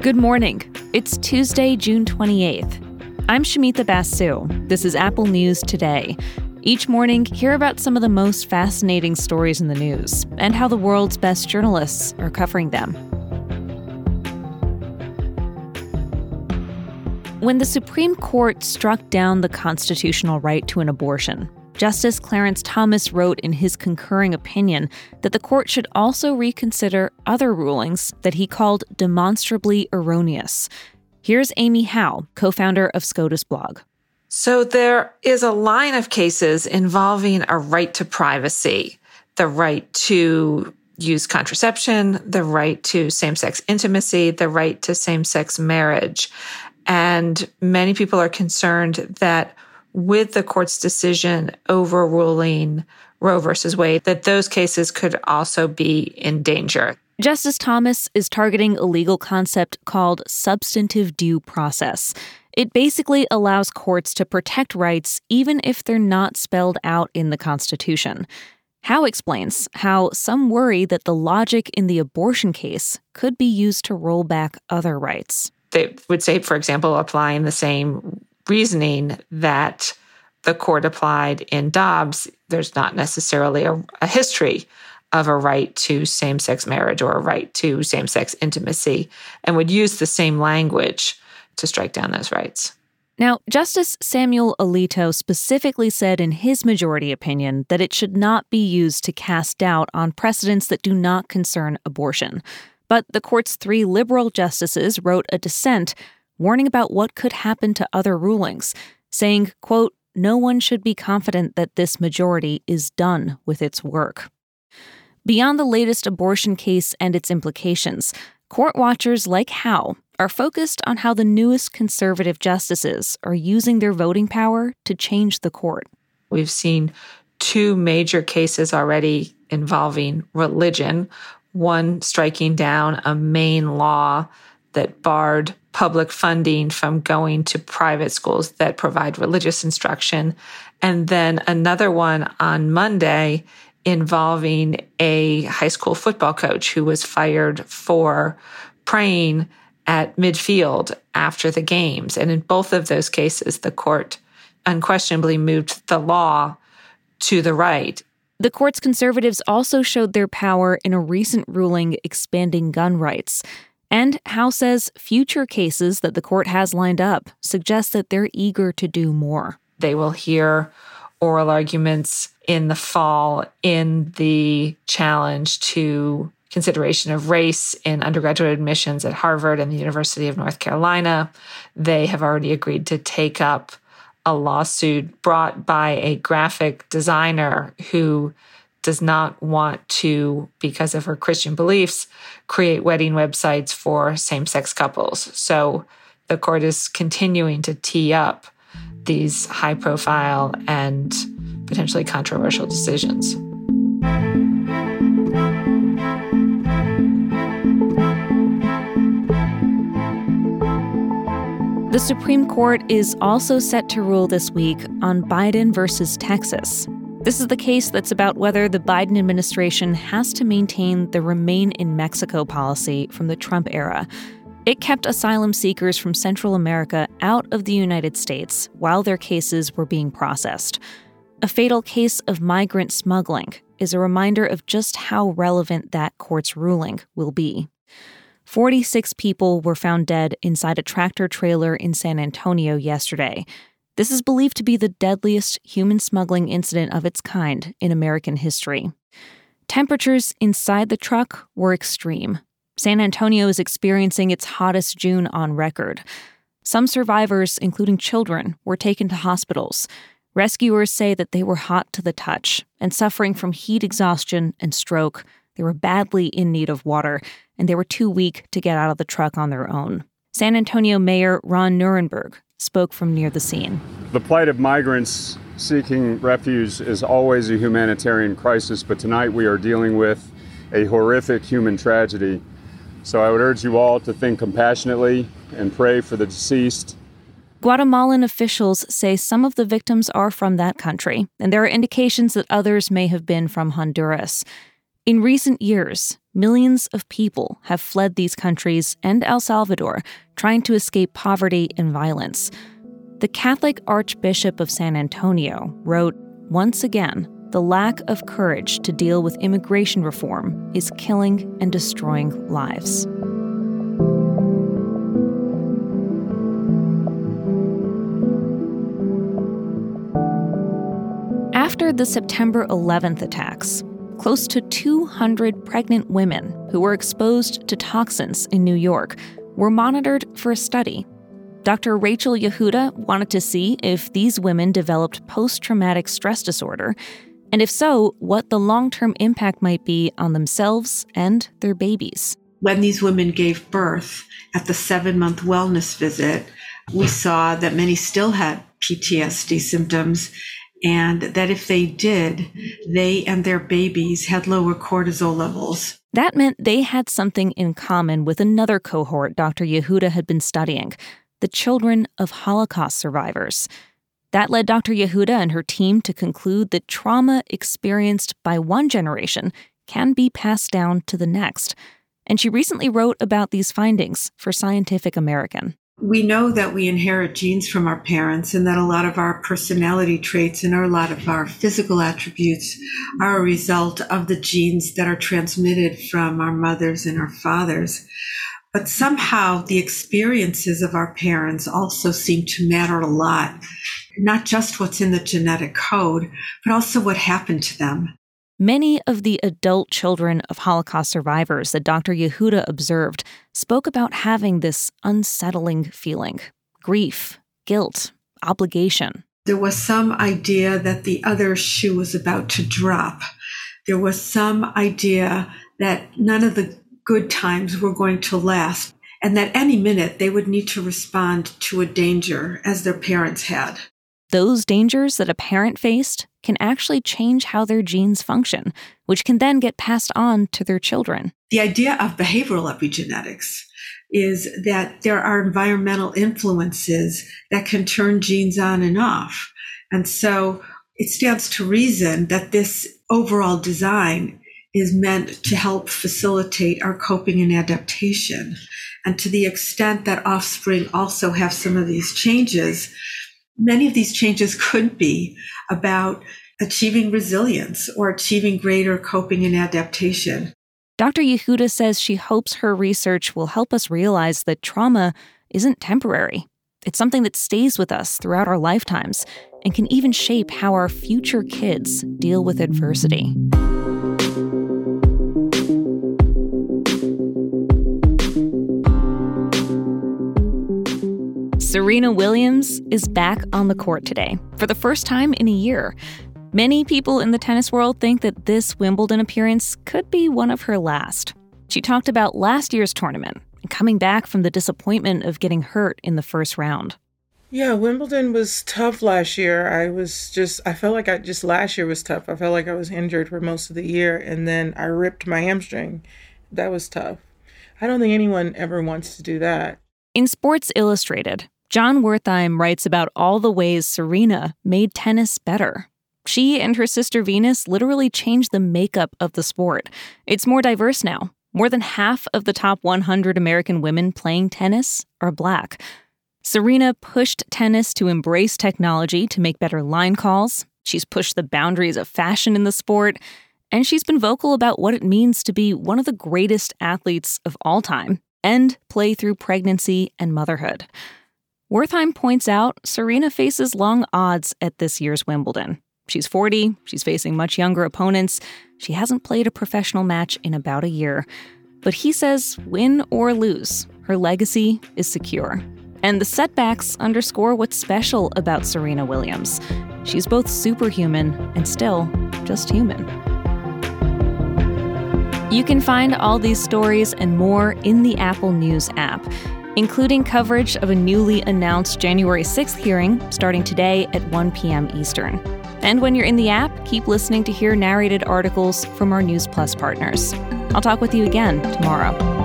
Good morning. It's Tuesday, June 28th. I'm Shamita Basu. This is Apple News Today. Each morning, hear about some of the most fascinating stories in the news and how the world's best journalists are covering them. When the Supreme Court struck down the constitutional right to an abortion, Justice Clarence Thomas wrote in his concurring opinion that the court should also reconsider other rulings that he called demonstrably erroneous. Here's Amy Howe, co founder of SCOTUS blog. So there is a line of cases involving a right to privacy, the right to use contraception, the right to same sex intimacy, the right to same sex marriage. And many people are concerned that with the court's decision overruling Roe versus Wade, that those cases could also be in danger. Justice Thomas is targeting a legal concept called substantive due process. It basically allows courts to protect rights even if they're not spelled out in the Constitution. Howe explains how some worry that the logic in the abortion case could be used to roll back other rights. They would say, for example, applying the same reasoning that the court applied in Dobbs, there's not necessarily a, a history of a right to same sex marriage or a right to same sex intimacy, and would use the same language to strike down those rights. Now, Justice Samuel Alito specifically said in his majority opinion that it should not be used to cast doubt on precedents that do not concern abortion. But the court's three liberal justices wrote a dissent warning about what could happen to other rulings, saying, quote, no one should be confident that this majority is done with its work. Beyond the latest abortion case and its implications, court watchers like Howe are focused on how the newest conservative justices are using their voting power to change the court. We've seen two major cases already involving religion, one striking down a Maine law that barred public funding from going to private schools that provide religious instruction. And then another one on Monday involving a high school football coach who was fired for praying at midfield after the games. And in both of those cases, the court unquestionably moved the law to the right. The court's conservatives also showed their power in a recent ruling expanding gun rights. And Howe says future cases that the court has lined up suggest that they're eager to do more. They will hear oral arguments in the fall in the challenge to consideration of race in undergraduate admissions at Harvard and the University of North Carolina. They have already agreed to take up a lawsuit brought by a graphic designer who does not want to, because of her Christian beliefs, create wedding websites for same sex couples. So the court is continuing to tee up these high profile and potentially controversial decisions. The Supreme Court is also set to rule this week on Biden versus Texas. This is the case that's about whether the Biden administration has to maintain the Remain in Mexico policy from the Trump era. It kept asylum seekers from Central America out of the United States while their cases were being processed. A fatal case of migrant smuggling is a reminder of just how relevant that court's ruling will be. 46 people were found dead inside a tractor trailer in San Antonio yesterday, this is believed to be the deadliest human smuggling incident of its kind in American history. Temperatures inside the truck were extreme. San Antonio is experiencing its hottest June on record. Some survivors, including children, were taken to hospitals. Rescuers say that they were hot to the touch and suffering from heat exhaustion and stroke. They were badly in need of water, and they were too weak to get out of the truck on their own. San Antonio Mayor Ron Nirenberg spoke from near the scene. The plight of migrants seeking refuge is always a humanitarian crisis, but tonight we are dealing with a horrific human tragedy. So I would urge you all to think compassionately and pray for the deceased. Guatemalan officials say some of the victims are from that country, and there are indications that others may have been from Honduras. In recent years, millions of people have fled these countries and El Salvador, trying to escape poverty and violence. The Catholic Archbishop of San Antonio wrote Once again, the lack of courage to deal with immigration reform is killing and destroying lives. After the September 11th attacks, close to 200 pregnant women who were exposed to toxins in New York were monitored for a study. Dr. Rachel Yehuda wanted to see if these women developed post traumatic stress disorder, and if so, what the long term impact might be on themselves and their babies. When these women gave birth at the seven month wellness visit, we saw that many still had PTSD symptoms and that if they did, they and their babies had lower cortisol levels. That meant they had something in common with another cohort Dr. Yehuda had been studying the children of Holocaust survivors. That led Dr. Yehuda and her team to conclude that trauma experienced by one generation can be passed down to the next. And she recently wrote about these findings for Scientific American we know that we inherit genes from our parents and that a lot of our personality traits and a lot of our physical attributes are a result of the genes that are transmitted from our mothers and our fathers. But somehow the experiences of our parents also seem to matter a lot. Not just what's in the genetic code, but also what happened to them. Many of the adult children of Holocaust survivors that Dr. Yehuda observed spoke about having this unsettling feeling grief, guilt, obligation. There was some idea that the other shoe was about to drop. There was some idea that none of the good times were going to last, and that any minute they would need to respond to a danger as their parents had. Those dangers that a parent faced can actually change how their genes function, which can then get passed on to their children. The idea of behavioral epigenetics is that there are environmental influences that can turn genes on and off. And so it stands to reason that this overall design is meant to help facilitate our coping and adaptation. And to the extent that offspring also have some of these changes, many of these changes could be about achieving resilience or achieving greater coping and adaptation. Dr. Yehuda says she hopes her research will help us realize that trauma isn't temporary. It's something that stays with us throughout our lifetimes and can even shape how our future kids deal with adversity. Serena Williams is back on the court today for the first time in a year. Many people in the tennis world think that this Wimbledon appearance could be one of her last. She talked about last year's tournament and coming back from the disappointment of getting hurt in the first round. Yeah, Wimbledon was tough last year. I was just, I felt like I just last year was tough. I felt like I was injured for most of the year, and then I ripped my hamstring. That was tough. I don't think anyone ever wants to do that. In Sports Illustrated, Jon Wertheim writes about all the ways Serena made tennis better. She and her sister Venus literally changed the makeup of the sport. It's more diverse now. More than half of the top 100 American women playing tennis are black. Serena pushed tennis to embrace technology to make better line calls. She's pushed the boundaries of fashion in the sport. And she's been vocal about what it means to be one of the greatest athletes of all time and play through pregnancy and motherhood. Wertheim points out Serena faces long odds at this year's Wimbledon. She's 40, she's facing much younger opponents, she hasn't played a professional match in about a year. But he says, win or lose, her legacy is secure. And the setbacks underscore what's special about Serena Williams. She's both superhuman and still just human. You can find all these stories and more in the Apple News app including coverage of a newly announced January 6th hearing starting today at 1 p.m. Eastern. And when you're in the app, keep listening to hear narrated articles from our News Plus partners. I'll talk with you again tomorrow.